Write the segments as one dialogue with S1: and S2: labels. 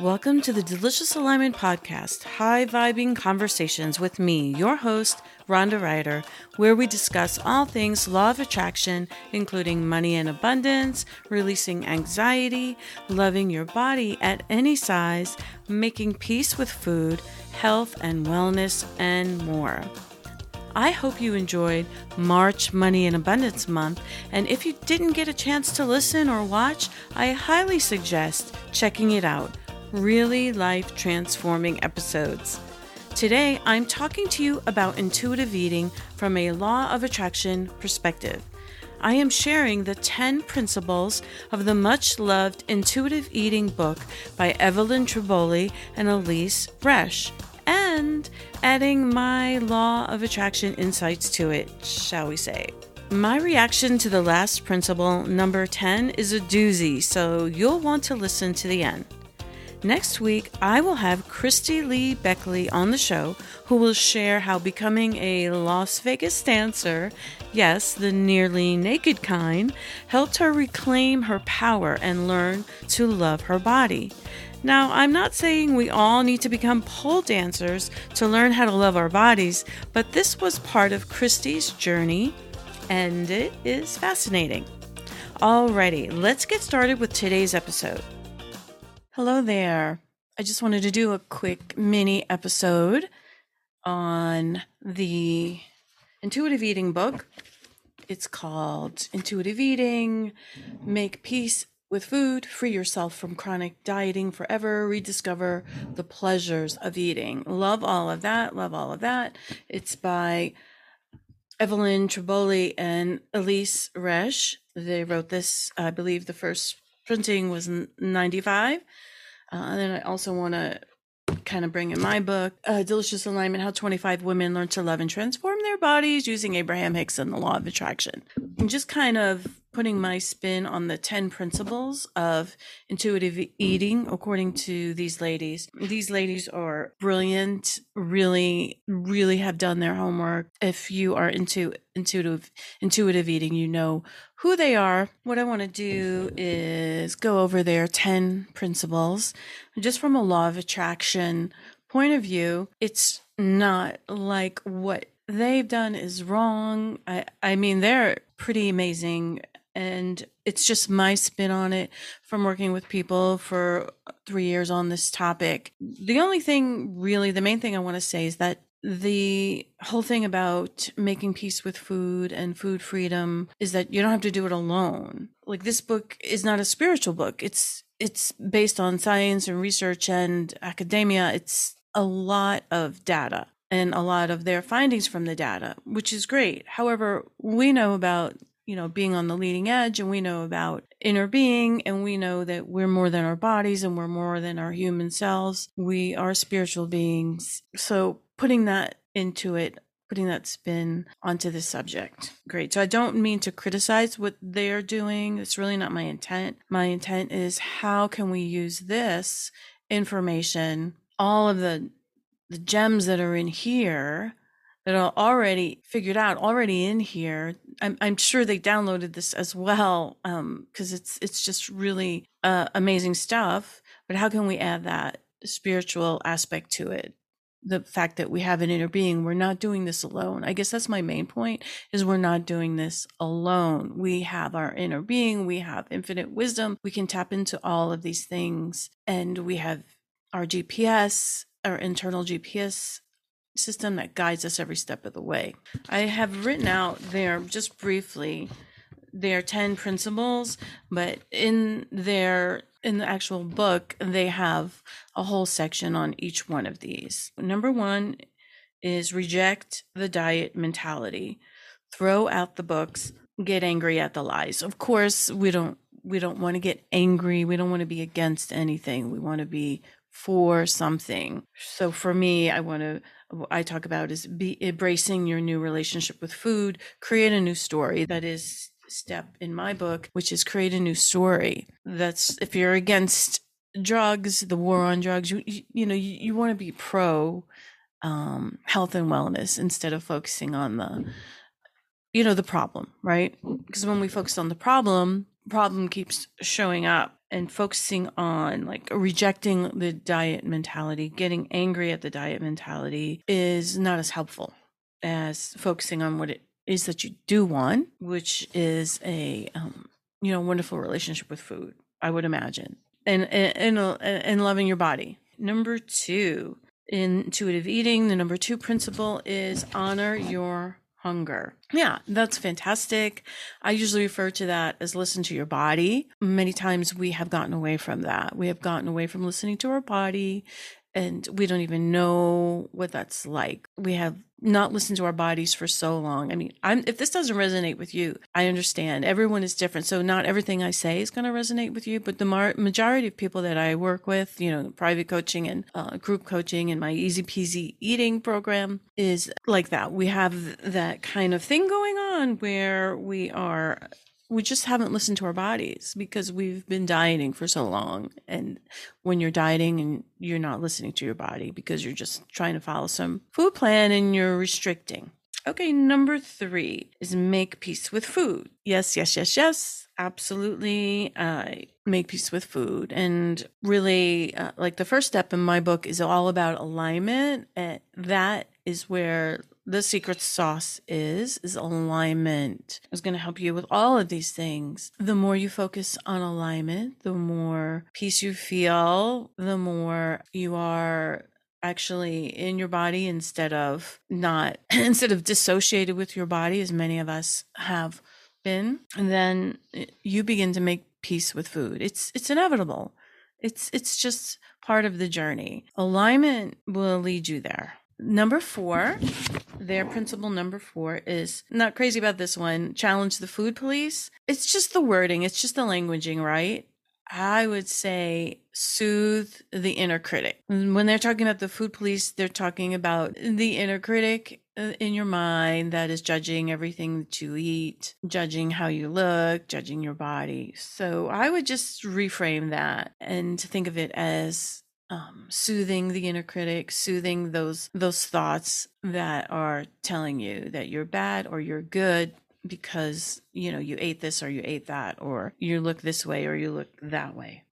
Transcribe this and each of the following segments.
S1: Welcome to the Delicious Alignment Podcast, high vibing conversations with me, your host, Rhonda Ryder, where we discuss all things law of attraction, including money and abundance, releasing anxiety, loving your body at any size, making peace with food, health and wellness, and more. I hope you enjoyed March Money and Abundance Month, and if you didn't get a chance to listen or watch, I highly suggest checking it out really life transforming episodes. Today, I'm talking to you about intuitive eating from a law of attraction perspective. I am sharing the 10 principles of the much loved intuitive eating book by Evelyn Tribole and Elyse Resch, and adding my law of attraction insights to it, shall we say. My reaction to the last principle, number 10, is a doozy, so you'll want to listen to the end. Next week, I will have Christy Lee Beckley on the show, who will share how becoming a Las Vegas dancer, yes, the nearly naked kind, helped her reclaim her power and learn to love her body. Now, I'm not saying we all need to become pole dancers to learn how to love our bodies, but this was part of Christy's journey, and it is fascinating. Alrighty, let's get started with today's episode. Hello there. I just wanted to do a quick mini episode on the intuitive eating book. It's called Intuitive Eating Make Peace with Food, Free Yourself from Chronic Dieting Forever, Rediscover the Pleasures of Eating. Love all of that. Love all of that. It's by Evelyn Tribole and Elyse Resch. They wrote this, I believe, the first printing was 95 uh, and then I also want to kind of bring in my book, uh, Delicious Alignment How 25 Women Learn to Love and Transform Their Bodies Using Abraham Hicks and the Law of Attraction. And just kind of putting my spin on the 10 principles of intuitive eating according to these ladies. These ladies are brilliant, really really have done their homework. If you are into intuitive intuitive eating, you know who they are. What I want to do is go over their 10 principles just from a law of attraction point of view. It's not like what they've done is wrong. I I mean they're pretty amazing and it's just my spin on it from working with people for three years on this topic. The only thing, really, the main thing I want to say is that the whole thing about making peace with food and food freedom is that you don't have to do it alone. Like this book is not a spiritual book. It's it's based on science and research and academia. It's a lot of data and a lot of their findings from the data, which is great. However, we know about you know, being on the leading edge and we know about inner being and we know that we're more than our bodies and we're more than our human selves. We are spiritual beings. So putting that into it, putting that spin onto the subject. Great. So I don't mean to criticize what they're doing. It's really not my intent. My intent is how can we use this information, all of the the gems that are in here that are already figured out, already in here. I'm, I'm sure they downloaded this as well because um, it's it's just really uh, amazing stuff. But how can we add that spiritual aspect to it? The fact that we have an inner being, we're not doing this alone. I guess that's my main point: is we're not doing this alone. We have our inner being, we have infinite wisdom. We can tap into all of these things, and we have our GPS, our internal GPS system that guides us every step of the way. I have written out there just briefly their 10 principles, but in their in the actual book they have a whole section on each one of these. Number 1 is reject the diet mentality. Throw out the books, get angry at the lies. Of course, we don't we don't want to get angry. We don't want to be against anything. We want to be for something. So for me, I want to I talk about is be embracing your new relationship with food, create a new story. That is step in my book, which is create a new story. That's if you're against drugs, the war on drugs, you you, you know, you, you want to be pro um, health and wellness instead of focusing on the you know the problem, right? Because when we focus on the problem, problem keeps showing up and focusing on like rejecting the diet mentality, getting angry at the diet mentality is not as helpful as focusing on what it is that you do want, which is a um, you know wonderful relationship with food. I would imagine, and and and, and loving your body. Number two, intuitive eating. The number two principle is honor your hunger. Yeah, that's fantastic. I usually refer to that as listen to your body. Many times we have gotten away from that. We have gotten away from listening to our body and we don't even know what that's like. We have not listened to our bodies for so long. I mean, I'm, if this doesn't resonate with you, I understand. Everyone is different, so not everything I say is going to resonate with you. But the mar- majority of people that I work with, you know, private coaching and uh, group coaching and my Easy Peasy Eating program is like that. We have that kind of thing going on where we are we just haven't listened to our bodies because we've been dieting for so long. And when you're dieting and you're not listening to your body because you're just trying to follow some food plan and you're restricting. Okay, number three is make peace with food. Yes, yes, yes, yes. Absolutely. Uh, make peace with food. And really, uh, like the first step in my book is all about alignment. And that is where the secret sauce is is alignment is going to help you with all of these things. The more you focus on alignment the more peace you feel the more you are actually in your body instead of not instead of dissociated with your body as many of us have been and then eh, you begin to make peace with food. It's it's inevitable. It's it's just part of the journey. Alignment will lead you there Number four, their principle number four is not crazy about this one. Challenge the food police. It's just the wording, it's just the languaging, right? I would say soothe the inner critic. When they're talking about the food police, they're talking about the inner critic uh, in your mind that is judging everything that you eat, judging how you look, judging your body. So I would just reframe that and think of it as um, soothing the inner critic, soothing those those thoughts that are telling you that you're bad or you're good because you know you ate this or you ate that or you look this way or you look that way.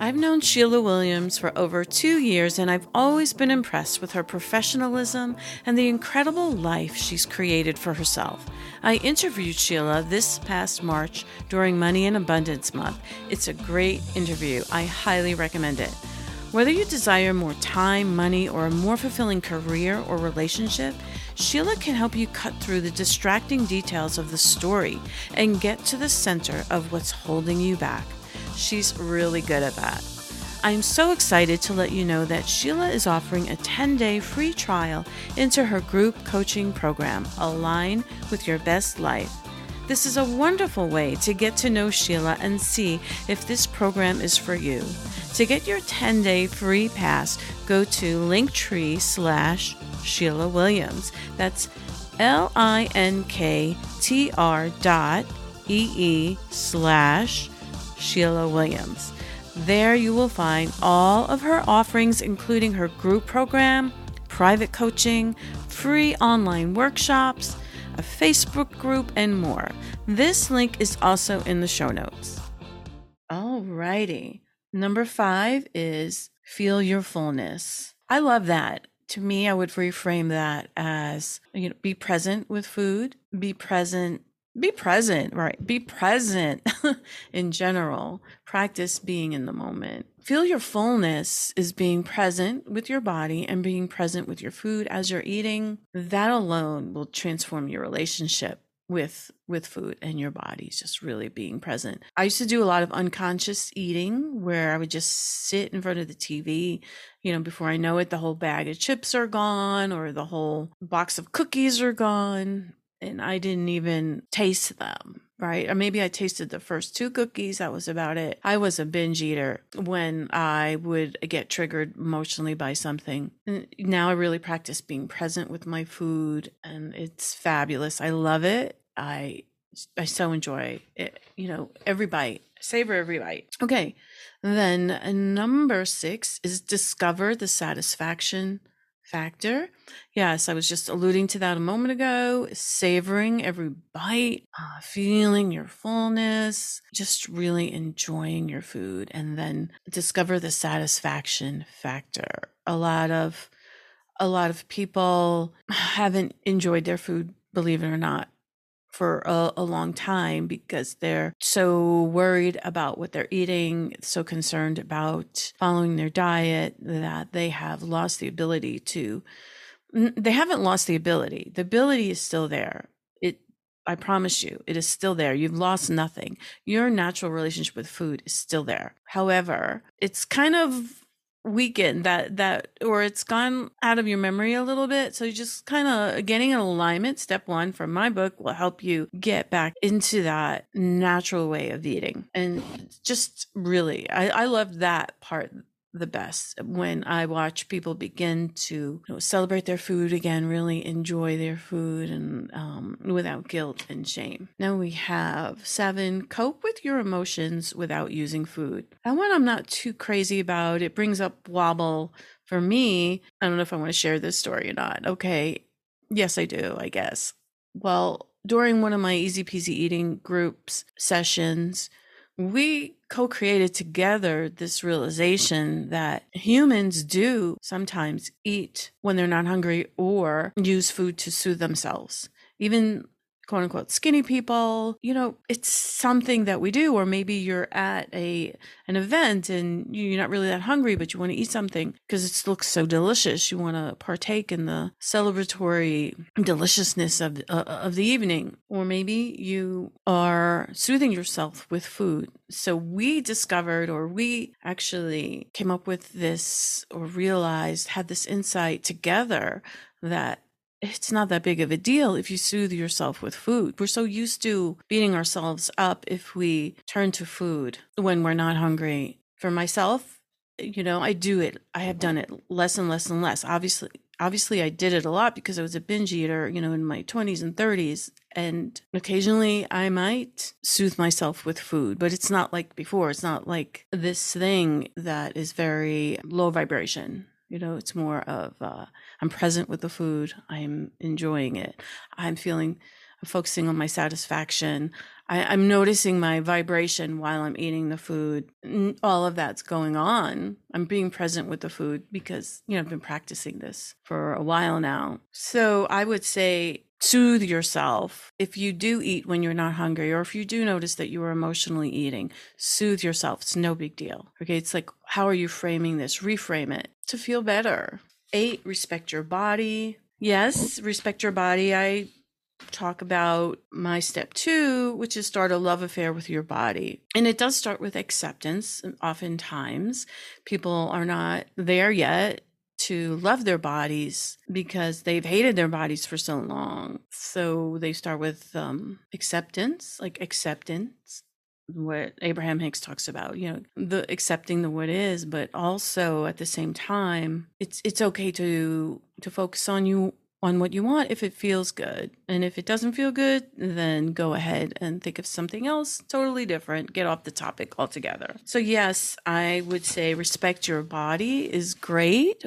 S1: I've known Sheila Williams for over two years, and I've always been impressed with her professionalism and the incredible life she's created for herself. I interviewed Sheila this past March during Money and Abundance Month. It's a great interview. I highly recommend it. Whether you desire more time, money, or a more fulfilling career or relationship, Sheila can help you cut through the distracting details of the story and get to the center of what's holding you back. She's really good at that. I'm so excited to let you know that Sheila is offering a 10 day free trial into her group coaching program, Align with Your Best Life. This is a wonderful way to get to know Sheila and see if this program is for you. To get your 10 day free pass, go to linktree slash Sheila Williams. That's L I N K T R dot E E slash Sheila Williams. There you will find all of her offerings, including her group program, private coaching, free online workshops, a Facebook group, and more. This link is also in the show notes. Alrighty. Number five is feel your fullness. I love that. To me, I would reframe that as you know, be present with food, be present be present, right? Be present in general. Practice being in the moment. Feel your fullness is being present with your body and being present with your food as you're eating. That alone will transform your relationship with with food and your body just really being present. I used to do a lot of unconscious eating where I would just sit in front of the TV, you know, before I know it the whole bag of chips are gone or the whole box of cookies are gone and I didn't even taste them. Right. Or maybe I tasted the first two cookies. That was about it. I was a binge eater when I would get triggered emotionally by something. And now I really practice being present with my food and it's fabulous. I love it. I I so enjoy it, you know, every bite. Savor every bite. Okay. Then number 6 is discover the satisfaction factor. Yes, I was just alluding to that a moment ago. Savoring every bite, uh, feeling your fullness, just really enjoying your food, and then discover the satisfaction factor. A lot of a lot of people haven't enjoyed their food, believe it or not, for a, a, long time because they're so worried about what they're eating, so concerned about following their diet that they have lost the ability to. They haven't lost the ability. The ability is still there. It, I promise you, it is still there. You've lost nothing. Your natural relationship with food is still there. However, it's kind of weakened that that or it's gone out of your memory a little bit. So just kind of getting an alignment step one from my book will help you get back into that natural way of eating. And just really i i love that part the best when I watch people begin to you know, celebrate their food again, really enjoy their food and um, without guilt and shame. Now we have seven, cope with your emotions without using food. That one I'm not too crazy about. It brings up wobble for me. I don't know if I want to share this story or not. Okay. Yes, I do, I guess. Well, during one of my easy peasy eating groups sessions, we co created together this realization that humans do sometimes eat when they're not hungry or use food to soothe themselves. Even quote unquote skinny people you know it's something that we do or maybe you're at a an event and you're not really that hungry but you want to eat something because it looks so delicious. You want to partake in the celebratory deliciousness of uh, of the evening. Or maybe you are soothing yourself with food. So we discovered or we actually came up with this or realized had this insight together that it's not that big of a deal if you soothe yourself with food. We're so used to beating ourselves up if we turn to food when we're not hungry. For myself, you know, I do it. I have done it less and less and less. Obviously, obviously I did it a lot because I was a binge eater, you know, in my 20s and 30s. And occasionally I might soothe myself with food, but it's not like before. It's not like this thing that is very low vibration. You know, it's more of uh, I'm present with the food, I'm enjoying it, I'm feeling, I'm focusing on my satisfaction. I, I'm noticing my vibration while I'm eating the food. All of that's going on. I'm being present with the food because, you know, I've been practicing this for a while now. So I would say soothe yourself. If you do eat when you're not hungry, or if you do notice that you are emotionally eating, soothe yourself. It's no big deal. Okay. It's like, how are you framing this? Reframe it to feel better. Eight, respect your body. Yes, respect your body. I talk about my step two, which is start a love affair with your body. And it does start with acceptance. Oftentimes, people are not there yet to love their bodies because they've hated their bodies for so long. So they start with um, acceptance, like acceptance, what Abraham Hicks talks about, you know, the accepting the what is, but also at the same time, it's it's okay to to focus on you on what you want if it feels good. And if it doesn't feel good, then go ahead and think of something else totally different. Get off the topic altogether. So, yes, I would say respect your body is great.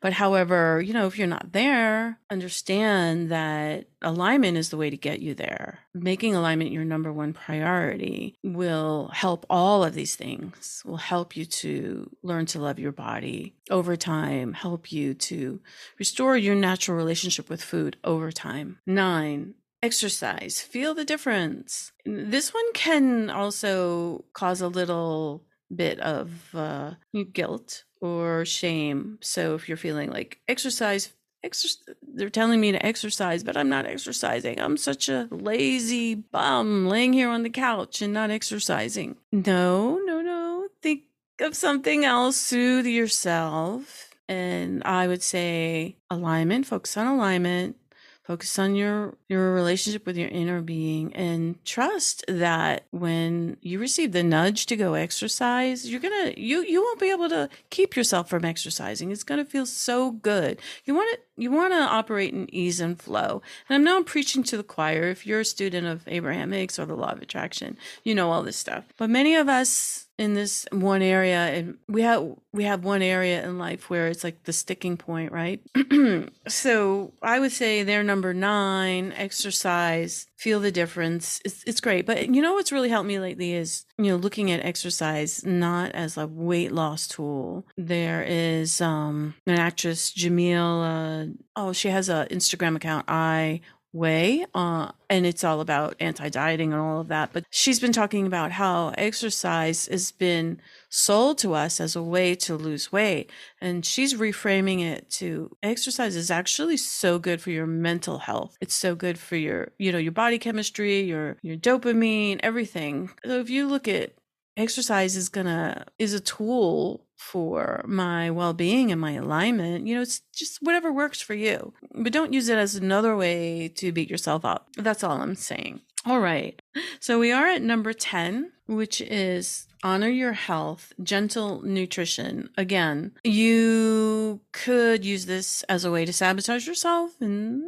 S1: But however, you know, if you're not there, understand that alignment is the way to get you there. Making alignment your number one priority will help all of these things, will help you to learn to love your body over time, help you to restore your natural relationship with food over time. Nine, exercise. Feel the difference. This one can also cause a little bit of uh, guilt or shame. So if you're feeling like exercise Exer- they're telling me to exercise, but I'm not exercising. I'm such a lazy bum laying here on the couch and not exercising. No, no, no. Think of something else. Soothe yourself. And I would say alignment, focus on alignment, focus on your your relationship with your inner being and trust that when you receive the nudge to go exercise you're gonna you you won't be able to keep yourself from exercising it's gonna feel so good you want to you want to operate in ease and flow. And I'm now preaching to the choir. If you're a student of Abraham Hicks or the law of attraction, you know all this stuff. But many of us in this one area and we have we have one area in life where it's like the sticking point right? So i would say their number nine exercise feel the difference. It's, it's great but you know what's really helped me lately is you know looking at exercise not as a weight loss tool. There is um an actress uh, oh she has an instagram account. I way uh, and it's all about anti-dieting and all of that but she's been talking about how exercise has been sold to us as a way to lose weight and she's reframing it to exercise is actually so good for your mental health. It's so good for your you know your body chemistry your your dopamine everything. So if you look at exercise is gonna is a tool for my well-being and my alignment you know it's just whatever works for you. But don't use it as another way to beat yourself up. That's all i'm saying. All right. So we are at number 10 which is honor your health gentle nutrition. Again you could use this as a way to sabotage yourself and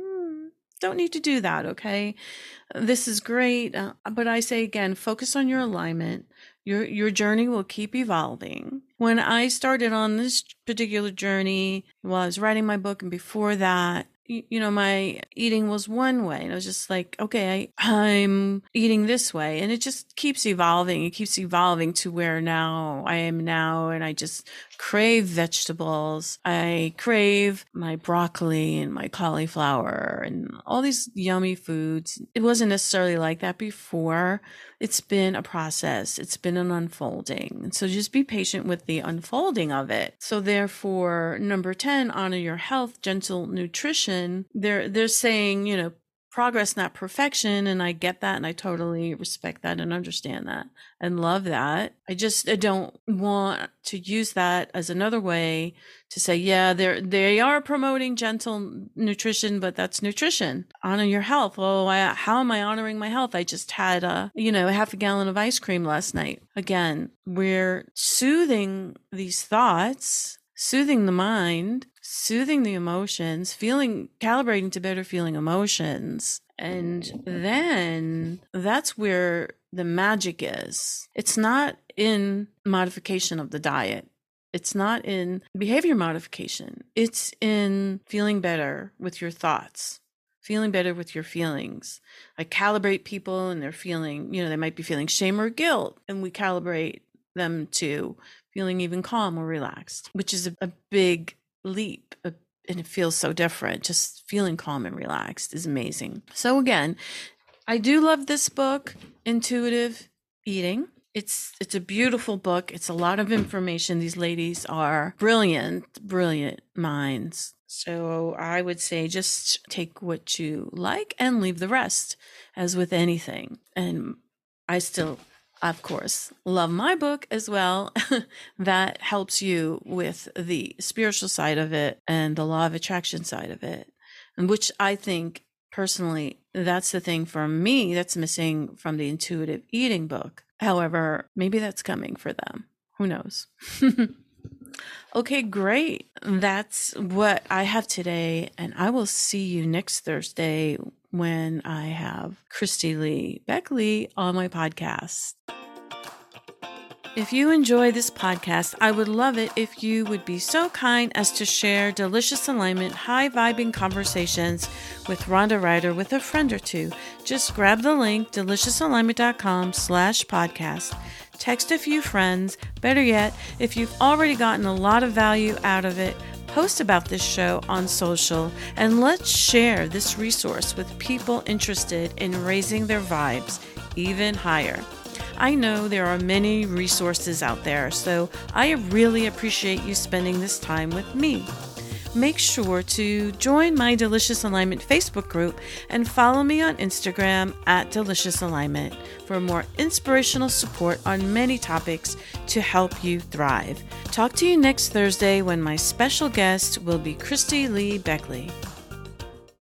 S1: don't need to do that okay? This is great uh, but i say again focus on your alignment your your journey will keep evolving. When I started on this particular journey, while I was writing my book and before that, you know, my eating was one way. And I was just like, okay, I, I'm eating this way. And it just keeps evolving. It keeps evolving to where now I am now. And I just crave vegetables. I crave my broccoli and my cauliflower and all these yummy foods. It wasn't necessarily like that before. It's been a process. It's been an unfolding. So just be patient with the unfolding of it. So therefore, number 10, honor your health, gentle nutrition. They're, they're saying, you know, progress, not perfection. And I get that. And I totally respect that and understand that and love that. I just I don't want to use that as another way to say, yeah, they're, they are promoting gentle nutrition, but that's nutrition. Honor your health. Oh, I, how am I honoring my health? I just had a, you know, half a gallon of ice cream last night. Again, we're soothing these thoughts soothing the mind, soothing the emotions, feeling, calibrating to better feeling emotions. And then that's where the magic is. It's not in modification of the diet. It's not in behavior modification. It's in feeling better with your thoughts, feeling better with your feelings. I calibrate people and they're feeling, you know, they might be feeling shame or guilt, and we calibrate them to feeling even calm or relaxed, which is a, a big leap. A, and it feels so different. Just feeling calm and relaxed is amazing. So, again, I do love this book, Intuitive Eating. It's it's a beautiful book. It's a lot of information. These ladies are brilliant, brilliant minds. So I would say just take what you like and leave the rest, as with anything. And I still of course, love my book as well. that helps you with the spiritual side of it and the law of attraction side of it, and which I think personally, that's the thing for me that's missing from the intuitive eating book. However, maybe that's coming for them. Who knows? okay, great. That's what I have today. And I will see you next Thursday when I have Christy Lee Beckley on my podcast. If you enjoy this podcast, I would love it if you would be so kind as to share delicious alignment, high vibing conversations with Rhonda Ryder with a friend or two. Just grab the link, deliciousalignment.com slash podcast. Text a few friends. Better yet, if you've already gotten a lot of value out of it, post about this show on social and let's share this resource with people interested in raising their vibes even higher. I know there are many resources out there, so I really appreciate you spending this time with me. Make sure to join my Delicious Alignment Facebook group and follow me on Instagram at Delicious Alignment for more inspirational support on many topics to help you thrive. Talk to you next Thursday when my special guest will be Christy Lee Beckley.